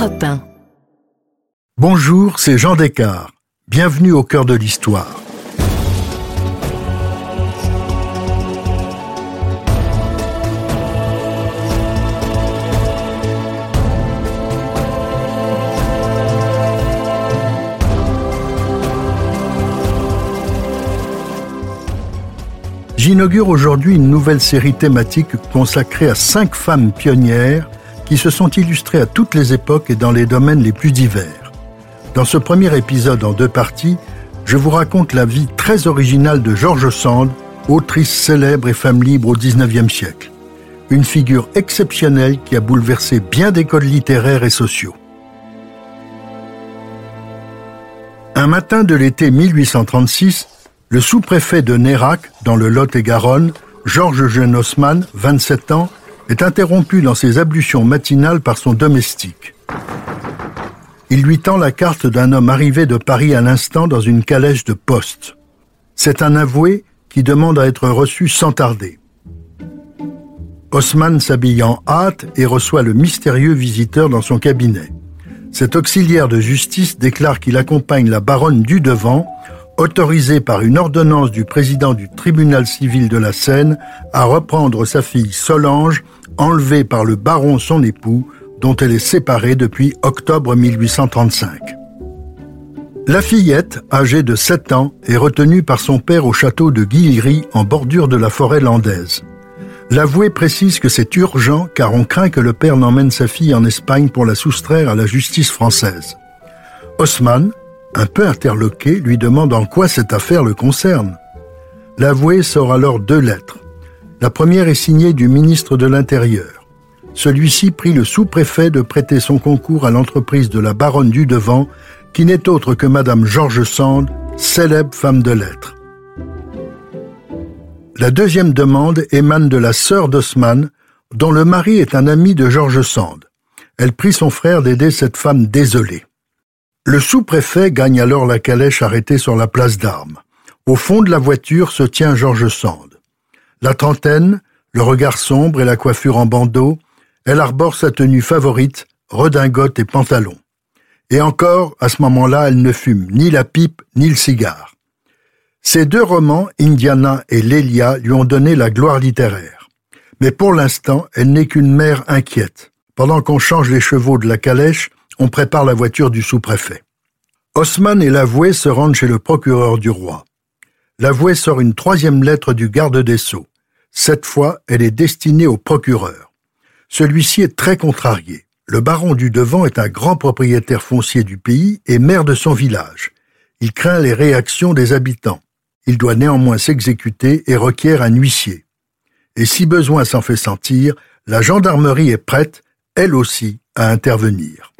Europe 1. Bonjour, c'est Jean Descartes. Bienvenue au cœur de l'histoire. J'inaugure aujourd'hui une nouvelle série thématique consacrée à cinq femmes pionnières qui se sont illustrées à toutes les époques et dans les domaines les plus divers. Dans ce premier épisode en deux parties, je vous raconte la vie très originale de George Sand, autrice célèbre et femme libre au XIXe siècle. Une figure exceptionnelle qui a bouleversé bien des codes littéraires et sociaux. Un matin de l'été 1836, le sous-préfet de Nérac, dans le Lot-et-Garonne, Georges Jeune Haussmann, 27 ans, est interrompu dans ses ablutions matinales par son domestique. Il lui tend la carte d'un homme arrivé de Paris à l'instant dans une calèche de poste. C'est un avoué qui demande à être reçu sans tarder. Haussmann s'habille en hâte et reçoit le mystérieux visiteur dans son cabinet. Cet auxiliaire de justice déclare qu'il accompagne la baronne du Devant autorisé par une ordonnance du président du tribunal civil de la Seine à reprendre sa fille Solange, enlevée par le baron son époux, dont elle est séparée depuis octobre 1835. La fillette, âgée de 7 ans, est retenue par son père au château de Guillery en bordure de la forêt landaise. L'avoué précise que c'est urgent car on craint que le père n'emmène sa fille en Espagne pour la soustraire à la justice française. Haussmann, un peu interloqué, lui demande en quoi cette affaire le concerne. L'avoué sort alors deux lettres. La première est signée du ministre de l'Intérieur. Celui-ci prie le sous-préfet de prêter son concours à l'entreprise de la baronne du Devant, qui n'est autre que Madame Georges Sand, célèbre femme de lettres. La deuxième demande émane de la sœur d'Osman, dont le mari est un ami de Georges Sand. Elle prie son frère d'aider cette femme désolée. Le sous-préfet gagne alors la calèche arrêtée sur la place d'armes. Au fond de la voiture se tient Georges Sand. La trentaine, le regard sombre et la coiffure en bandeau, elle arbore sa tenue favorite, redingote et pantalon. Et encore, à ce moment-là, elle ne fume ni la pipe ni le cigare. Ces deux romans, Indiana et Lélia, lui ont donné la gloire littéraire. Mais pour l'instant, elle n'est qu'une mère inquiète. Pendant qu'on change les chevaux de la calèche, on prépare la voiture du sous-préfet. Haussmann et l'avoué se rendent chez le procureur du roi. L'avoué sort une troisième lettre du garde des Sceaux. Cette fois, elle est destinée au procureur. Celui-ci est très contrarié. Le baron du Devant est un grand propriétaire foncier du pays et maire de son village. Il craint les réactions des habitants. Il doit néanmoins s'exécuter et requiert un huissier. Et si besoin s'en fait sentir, la gendarmerie est prête, elle aussi, à intervenir.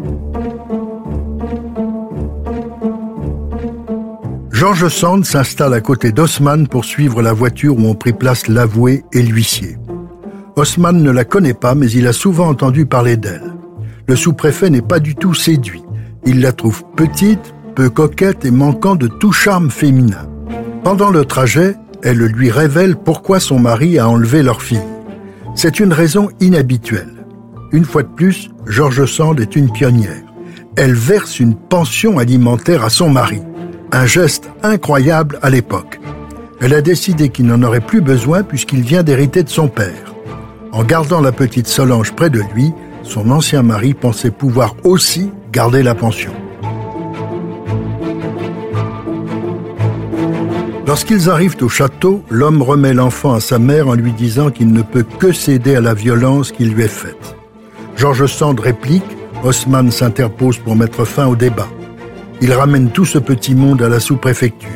Georges Sand s'installe à côté d'Osman pour suivre la voiture où ont pris place l'avoué et l'huissier. Osman ne la connaît pas, mais il a souvent entendu parler d'elle. Le sous-préfet n'est pas du tout séduit. Il la trouve petite, peu coquette et manquant de tout charme féminin. Pendant le trajet, elle lui révèle pourquoi son mari a enlevé leur fille. C'est une raison inhabituelle. Une fois de plus, George Sand est une pionnière. Elle verse une pension alimentaire à son mari. Un geste incroyable à l'époque. Elle a décidé qu'il n'en aurait plus besoin puisqu'il vient d'hériter de son père. En gardant la petite Solange près de lui, son ancien mari pensait pouvoir aussi garder la pension. Lorsqu'ils arrivent au château, l'homme remet l'enfant à sa mère en lui disant qu'il ne peut que céder à la violence qui lui est faite. Georges Sand réplique, Haussmann s'interpose pour mettre fin au débat. Il ramène tout ce petit monde à la sous-préfecture.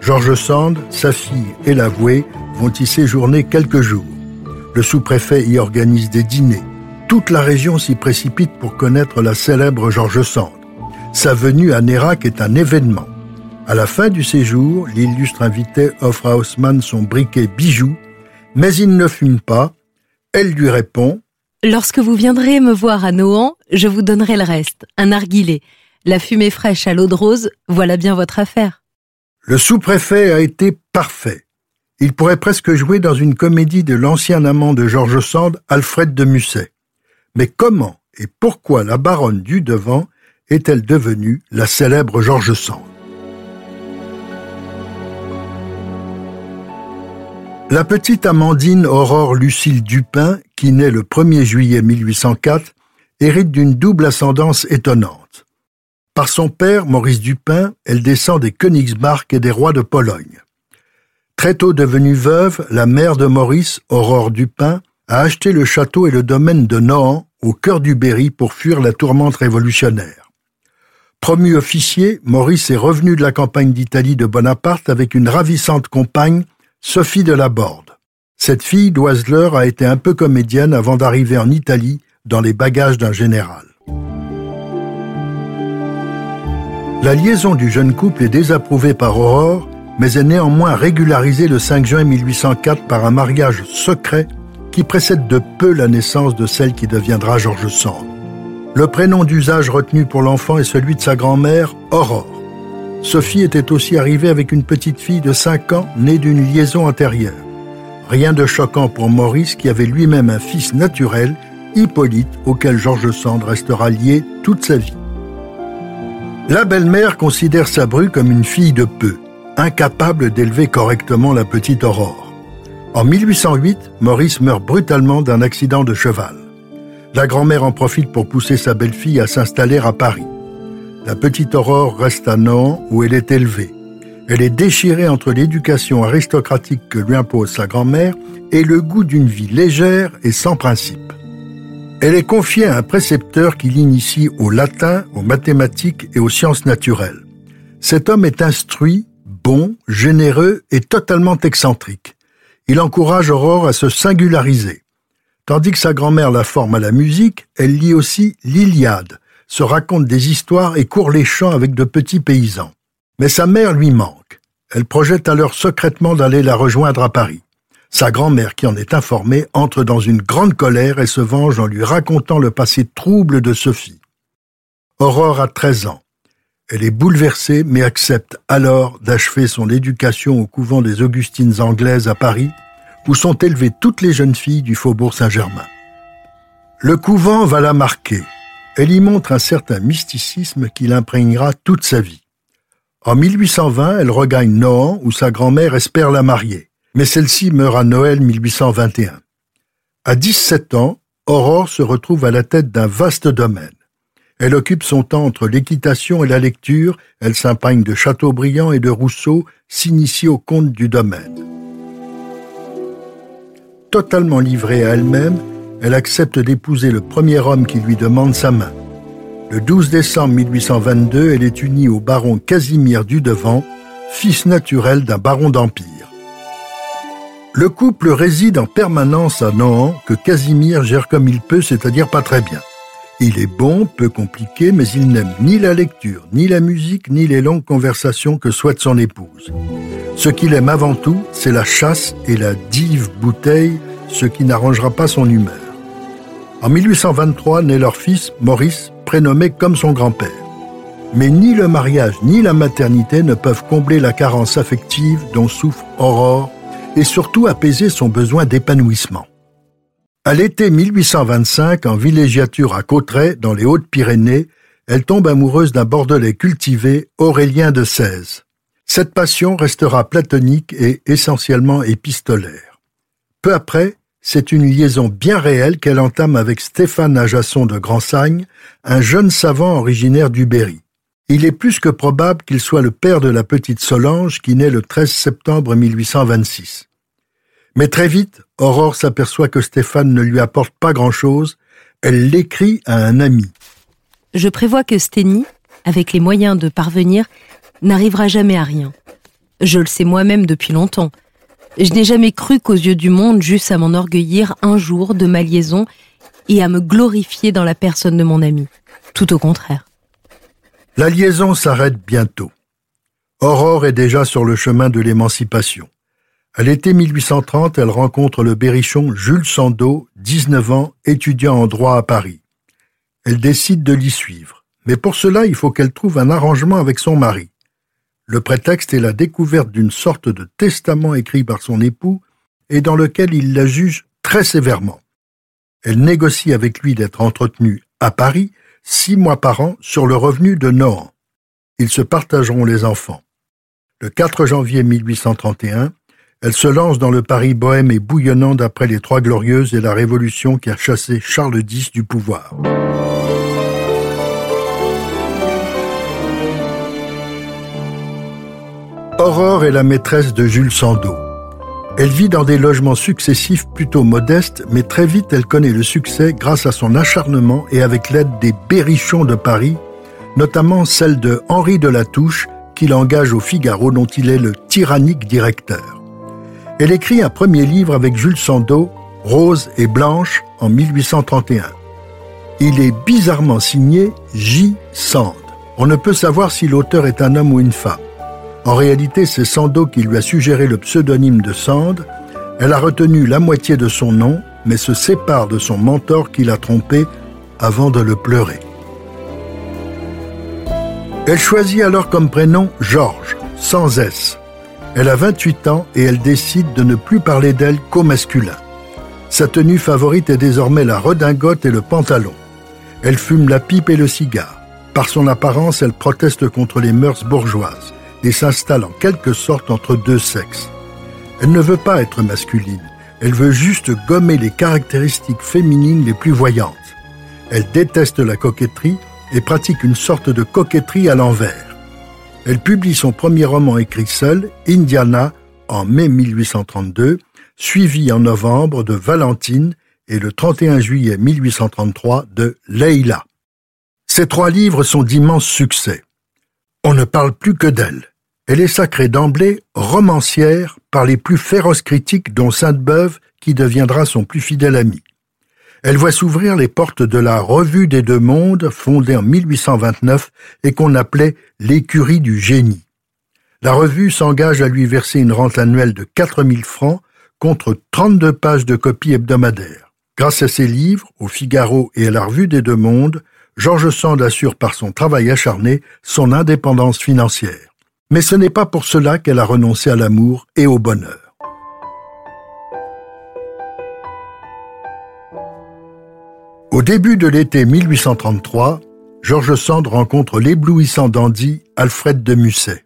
Georges Sand, sa fille et l'avoué vont y séjourner quelques jours. Le sous-préfet y organise des dîners. Toute la région s'y précipite pour connaître la célèbre Georges Sand. Sa venue à Nérac est un événement. À la fin du séjour, l'illustre invité offre à Haussmann son briquet bijou, mais il ne fume pas. Elle lui répond Lorsque vous viendrez me voir à Nohant, je vous donnerai le reste, un narguilé. La fumée fraîche à l'eau de rose, voilà bien votre affaire. Le sous-préfet a été parfait. Il pourrait presque jouer dans une comédie de l'ancien amant de Georges Sand, Alfred de Musset. Mais comment et pourquoi la baronne du Devant est-elle devenue la célèbre George Sand? La petite Amandine Aurore Lucille Dupin, qui naît le 1er juillet 1804, hérite d'une double ascendance étonnante. Par son père, Maurice Dupin, elle descend des Königsmark et des rois de Pologne. Très tôt devenue veuve, la mère de Maurice, Aurore Dupin, a acheté le château et le domaine de Nohant, au cœur du Berry, pour fuir la tourmente révolutionnaire. Promu officier, Maurice est revenu de la campagne d'Italie de Bonaparte avec une ravissante compagne, Sophie de la Borde. Cette fille d'Oiseleur a été un peu comédienne avant d'arriver en Italie dans les bagages d'un général. La liaison du jeune couple est désapprouvée par Aurore, mais est néanmoins régularisée le 5 juin 1804 par un mariage secret qui précède de peu la naissance de celle qui deviendra George Sand. Le prénom d'usage retenu pour l'enfant est celui de sa grand-mère, Aurore. Sophie était aussi arrivée avec une petite fille de 5 ans née d'une liaison antérieure. Rien de choquant pour Maurice qui avait lui-même un fils naturel, Hippolyte, auquel George Sand restera lié toute sa vie. La belle-mère considère sa bru comme une fille de peu, incapable d'élever correctement la petite Aurore. En 1808, Maurice meurt brutalement d'un accident de cheval. La grand-mère en profite pour pousser sa belle-fille à s'installer à Paris. La petite Aurore reste à Nantes où elle est élevée. Elle est déchirée entre l'éducation aristocratique que lui impose sa grand-mère et le goût d'une vie légère et sans principe. Elle est confiée à un précepteur qui l'initie au latin, aux mathématiques et aux sciences naturelles. Cet homme est instruit, bon, généreux et totalement excentrique. Il encourage Aurore à se singulariser. Tandis que sa grand-mère la forme à la musique, elle lit aussi l'Iliade, se raconte des histoires et court les champs avec de petits paysans. Mais sa mère lui manque. Elle projette alors secrètement d'aller la rejoindre à Paris. Sa grand-mère, qui en est informée, entre dans une grande colère et se venge en lui racontant le passé trouble de Sophie. Aurore a 13 ans. Elle est bouleversée, mais accepte alors d'achever son éducation au couvent des Augustines anglaises à Paris, où sont élevées toutes les jeunes filles du faubourg Saint-Germain. Le couvent va la marquer. Elle y montre un certain mysticisme qui l'imprégnera toute sa vie. En 1820, elle regagne Nohant où sa grand-mère espère la marier, mais celle-ci meurt à Noël 1821. À 17 ans, Aurore se retrouve à la tête d'un vaste domaine. Elle occupe son temps entre l'équitation et la lecture, elle s'impagne de Chateaubriand et de Rousseau, s'initie au conte du domaine. Totalement livrée à elle-même, elle accepte d'épouser le premier homme qui lui demande sa main. Le 12 décembre 1822, elle est unie au baron Casimir du Devant, fils naturel d'un baron d'Empire. Le couple réside en permanence à Nohant, que Casimir gère comme il peut, c'est-à-dire pas très bien. Il est bon, peu compliqué, mais il n'aime ni la lecture, ni la musique, ni les longues conversations que souhaite son épouse. Ce qu'il aime avant tout, c'est la chasse et la dive bouteille, ce qui n'arrangera pas son humeur. En 1823 naît leur fils, Maurice, prénommé comme son grand-père. Mais ni le mariage ni la maternité ne peuvent combler la carence affective dont souffre Aurore et surtout apaiser son besoin d'épanouissement. À l'été 1825, en villégiature à Cauterets, dans les Hautes-Pyrénées, elle tombe amoureuse d'un Bordelais cultivé, Aurélien de Sèze. Cette passion restera platonique et essentiellement épistolaire. Peu après, c'est une liaison bien réelle qu'elle entame avec Stéphane Ajasson de Grandsagne, un jeune savant originaire du Berry. Il est plus que probable qu'il soit le père de la petite Solange qui naît le 13 septembre 1826. Mais très vite, Aurore s'aperçoit que Stéphane ne lui apporte pas grand-chose. Elle l'écrit à un ami. Je prévois que Stény, avec les moyens de parvenir, n'arrivera jamais à rien. Je le sais moi-même depuis longtemps. Je n'ai jamais cru qu'aux yeux du monde j'eusse à m'enorgueillir un jour de ma liaison et à me glorifier dans la personne de mon ami. Tout au contraire. La liaison s'arrête bientôt. Aurore est déjà sur le chemin de l'émancipation. À l'été 1830, elle rencontre le berrichon Jules Sandeau, 19 ans, étudiant en droit à Paris. Elle décide de l'y suivre. Mais pour cela, il faut qu'elle trouve un arrangement avec son mari. Le prétexte est la découverte d'une sorte de testament écrit par son époux et dans lequel il la juge très sévèrement. Elle négocie avec lui d'être entretenue à Paris, six mois par an sur le revenu de Nohant. Ils se partageront les enfants. Le 4 janvier 1831, elle se lance dans le Paris bohème et bouillonnant d'après les Trois Glorieuses et la Révolution qui a chassé Charles X du pouvoir. Aurore est la maîtresse de Jules Sandeau. Elle vit dans des logements successifs plutôt modestes, mais très vite elle connaît le succès grâce à son acharnement et avec l'aide des berrichons de Paris, notamment celle de Henri de la Touche, qu'il engage au Figaro dont il est le tyrannique directeur. Elle écrit un premier livre avec Jules Sandeau, Rose et Blanche, en 1831. Il est bizarrement signé J. Sand. On ne peut savoir si l'auteur est un homme ou une femme. En réalité, c'est Sando qui lui a suggéré le pseudonyme de Sand. Elle a retenu la moitié de son nom, mais se sépare de son mentor qui l'a trompé avant de le pleurer. Elle choisit alors comme prénom Georges, sans S. Elle a 28 ans et elle décide de ne plus parler d'elle qu'au masculin. Sa tenue favorite est désormais la redingote et le pantalon. Elle fume la pipe et le cigare. Par son apparence, elle proteste contre les mœurs bourgeoises et s'installe en quelque sorte entre deux sexes. Elle ne veut pas être masculine, elle veut juste gommer les caractéristiques féminines les plus voyantes. Elle déteste la coquetterie et pratique une sorte de coquetterie à l'envers. Elle publie son premier roman écrit seul, Indiana, en mai 1832, suivi en novembre de Valentine et le 31 juillet 1833 de Leila. Ces trois livres sont d'immenses succès. On ne parle plus que d'elle. Elle est sacrée d'emblée romancière par les plus féroces critiques dont Sainte-Beuve qui deviendra son plus fidèle ami. Elle voit s'ouvrir les portes de la Revue des Deux Mondes, fondée en 1829 et qu'on appelait l'écurie du génie. La revue s'engage à lui verser une rente annuelle de 4000 francs contre 32 pages de copies hebdomadaires. Grâce à ses livres, au Figaro et à la Revue des Deux Mondes, Georges Sand assure par son travail acharné son indépendance financière. Mais ce n'est pas pour cela qu'elle a renoncé à l'amour et au bonheur. Au début de l'été 1833, Georges Sand rencontre l'éblouissant dandy Alfred de Musset.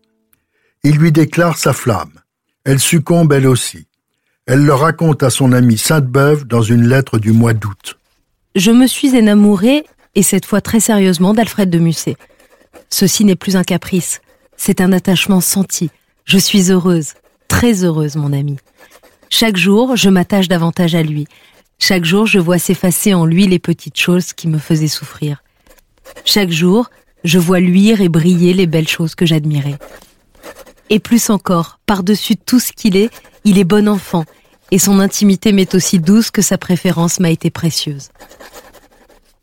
Il lui déclare sa flamme. Elle succombe elle aussi. Elle le raconte à son amie Sainte-Beuve dans une lettre du mois d'août. Je me suis énamourée, et cette fois très sérieusement, d'Alfred de Musset. Ceci n'est plus un caprice. C'est un attachement senti. Je suis heureuse, très heureuse, mon ami. Chaque jour, je m'attache davantage à lui. Chaque jour, je vois s'effacer en lui les petites choses qui me faisaient souffrir. Chaque jour, je vois luire et briller les belles choses que j'admirais. Et plus encore, par-dessus tout ce qu'il est, il est bon enfant, et son intimité m'est aussi douce que sa préférence m'a été précieuse.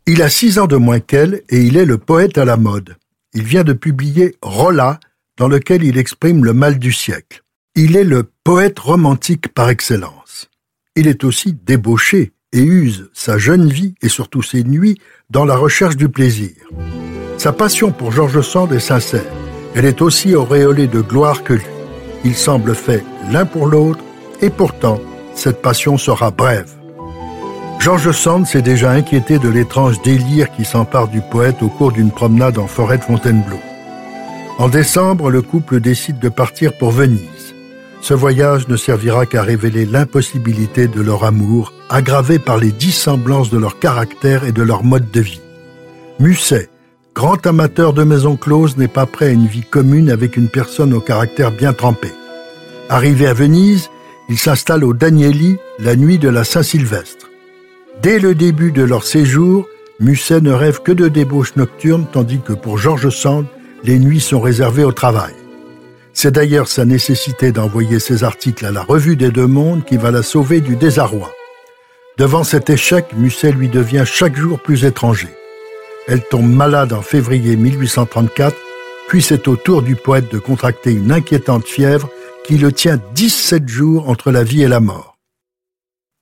Il a six ans de moins qu'elle, et il est le poète à la mode il vient de publier Rolla, dans lequel il exprime le mal du siècle. Il est le poète romantique par excellence. Il est aussi débauché et use sa jeune vie et surtout ses nuits dans la recherche du plaisir. Sa passion pour Georges Sand est sincère. Elle est aussi auréolée de gloire que lui. Ils semblent faits l'un pour l'autre et pourtant, cette passion sera brève. George Sand s'est déjà inquiété de l'étrange délire qui s'empare du poète au cours d'une promenade en forêt de Fontainebleau. En décembre, le couple décide de partir pour Venise. Ce voyage ne servira qu'à révéler l'impossibilité de leur amour, aggravé par les dissemblances de leur caractère et de leur mode de vie. Musset, grand amateur de maisons closes, n'est pas prêt à une vie commune avec une personne au caractère bien trempé. Arrivé à Venise, il s'installe au Danieli la nuit de la Saint-Sylvestre. Dès le début de leur séjour, Musset ne rêve que de débauches nocturnes, tandis que pour Georges Sand, les nuits sont réservées au travail. C'est d'ailleurs sa nécessité d'envoyer ses articles à la Revue des Deux Mondes qui va la sauver du désarroi. Devant cet échec, Musset lui devient chaque jour plus étranger. Elle tombe malade en février 1834, puis c'est au tour du poète de contracter une inquiétante fièvre qui le tient 17 jours entre la vie et la mort.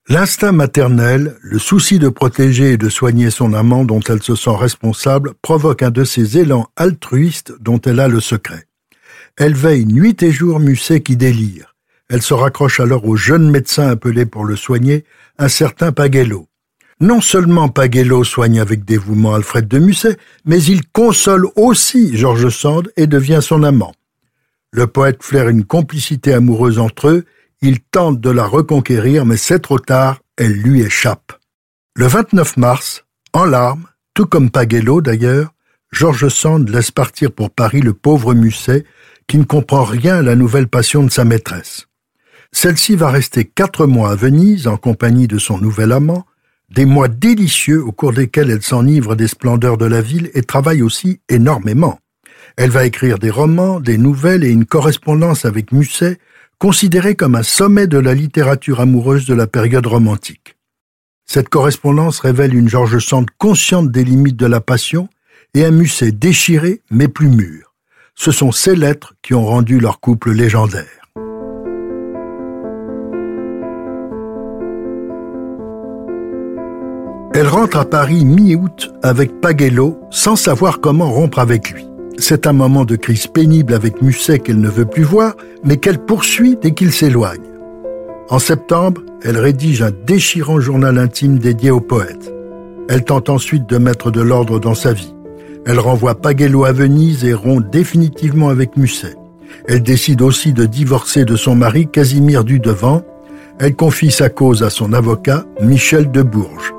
L'instinct maternel, le souci de protéger et de soigner son amant dont elle se sent responsable, provoque un de ces élans altruistes dont elle a le secret. Elle veille nuit et jour Musset qui délire. Elle se raccroche alors au jeune médecin appelé pour le soigner, un certain Pagello. Non seulement Pagello soigne avec dévouement Alfred de Musset, mais il console aussi George Sand et devient son amant. Le poète flaire une complicité amoureuse entre eux, il tente de la reconquérir, mais c'est trop tard, elle lui échappe. Le 29 mars, en larmes, tout comme Pagello d'ailleurs, George Sand laisse partir pour Paris le pauvre Musset, qui ne comprend rien à la nouvelle passion de sa maîtresse. Celle-ci va rester quatre mois à Venise en compagnie de son nouvel amant, des mois délicieux au cours desquels elle s'enivre des splendeurs de la ville et travaille aussi énormément. Elle va écrire des romans, des nouvelles et une correspondance avec Musset, considérée comme un sommet de la littérature amoureuse de la période romantique. Cette correspondance révèle une George Sand consciente des limites de la passion et un Musset déchiré mais plus mûr. Ce sont ces lettres qui ont rendu leur couple légendaire. Elle rentre à Paris mi-août avec Pagello sans savoir comment rompre avec lui. C'est un moment de crise pénible avec Musset qu'elle ne veut plus voir, mais qu'elle poursuit dès qu'il s'éloigne. En septembre, elle rédige un déchirant journal intime dédié au poète. Elle tente ensuite de mettre de l'ordre dans sa vie. Elle renvoie Pagello à Venise et rompt définitivement avec Musset. Elle décide aussi de divorcer de son mari Casimir Dudevant. Elle confie sa cause à son avocat Michel de Bourges.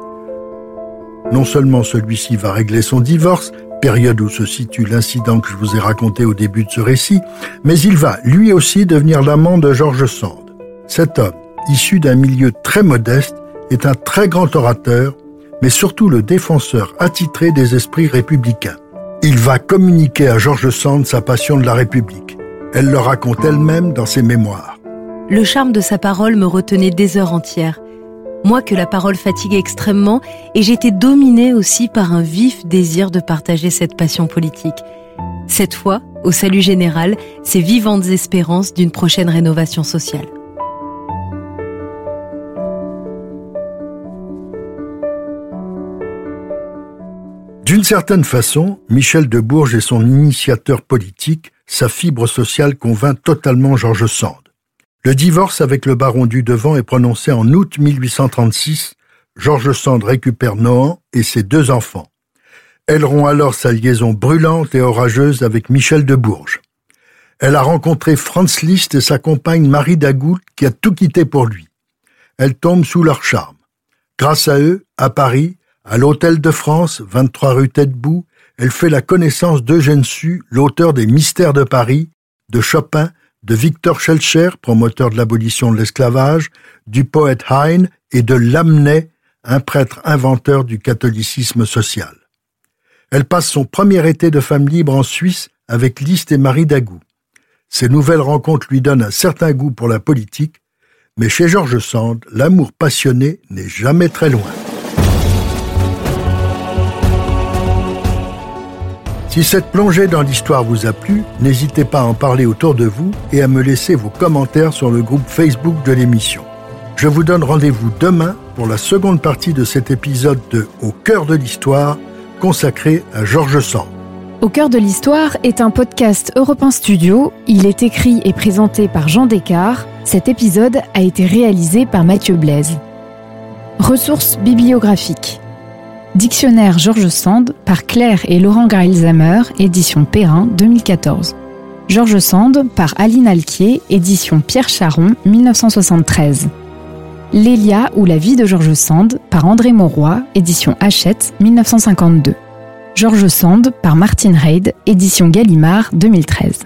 Non seulement celui-ci va régler son divorce, période où se situe l'incident que je vous ai raconté au début de ce récit, mais il va lui aussi devenir l'amant de Georges Sand. Cet homme, issu d'un milieu très modeste, est un très grand orateur, mais surtout le défenseur attitré des esprits républicains. Il va communiquer à Georges Sand sa passion de la République. Elle le raconte elle-même dans ses mémoires. Le charme de sa parole me retenait des heures entières moi que la parole fatiguait extrêmement, et j'étais dominée aussi par un vif désir de partager cette passion politique. Cette fois, au salut général, ces vivantes espérances d'une prochaine rénovation sociale. D'une certaine façon, Michel de Bourges est son initiateur politique, sa fibre sociale convainc totalement Georges Sand. Le divorce avec le baron du Devant est prononcé en août 1836. Georges Sand récupère Nohant et ses deux enfants. Elle rompt alors sa liaison brûlante et orageuse avec Michel de Bourges. Elle a rencontré Franz Liszt et sa compagne Marie Dagoult qui a tout quitté pour lui. Elle tombe sous leur charme. Grâce à eux, à Paris, à l'Hôtel de France, 23 rue Tête-Bout, elle fait la connaissance d'Eugène Sue, l'auteur des Mystères de Paris, de Chopin de Victor Schellcher, promoteur de l'abolition de l'esclavage, du poète Heine et de Lamennais, un prêtre inventeur du catholicisme social. Elle passe son premier été de femme libre en Suisse avec Liszt et Marie Dagou. Ces nouvelles rencontres lui donnent un certain goût pour la politique, mais chez Georges Sand, l'amour passionné n'est jamais très loin. Si cette plongée dans l'histoire vous a plu, n'hésitez pas à en parler autour de vous et à me laisser vos commentaires sur le groupe Facebook de l'émission. Je vous donne rendez-vous demain pour la seconde partie de cet épisode de Au cœur de l'histoire consacré à Georges Sand. Au cœur de l'histoire est un podcast Europe 1 Studio. Il est écrit et présenté par Jean Descartes. Cet épisode a été réalisé par Mathieu Blaise. Ressources bibliographiques. Dictionnaire Georges Sand par Claire et Laurent Greilzamer, édition Perrin 2014. Georges Sand par Aline Alquier, édition Pierre Charon 1973. Lélia ou la vie de Georges Sand par André Mauroy, édition Hachette 1952. Georges Sand par Martine Reid, édition Gallimard 2013.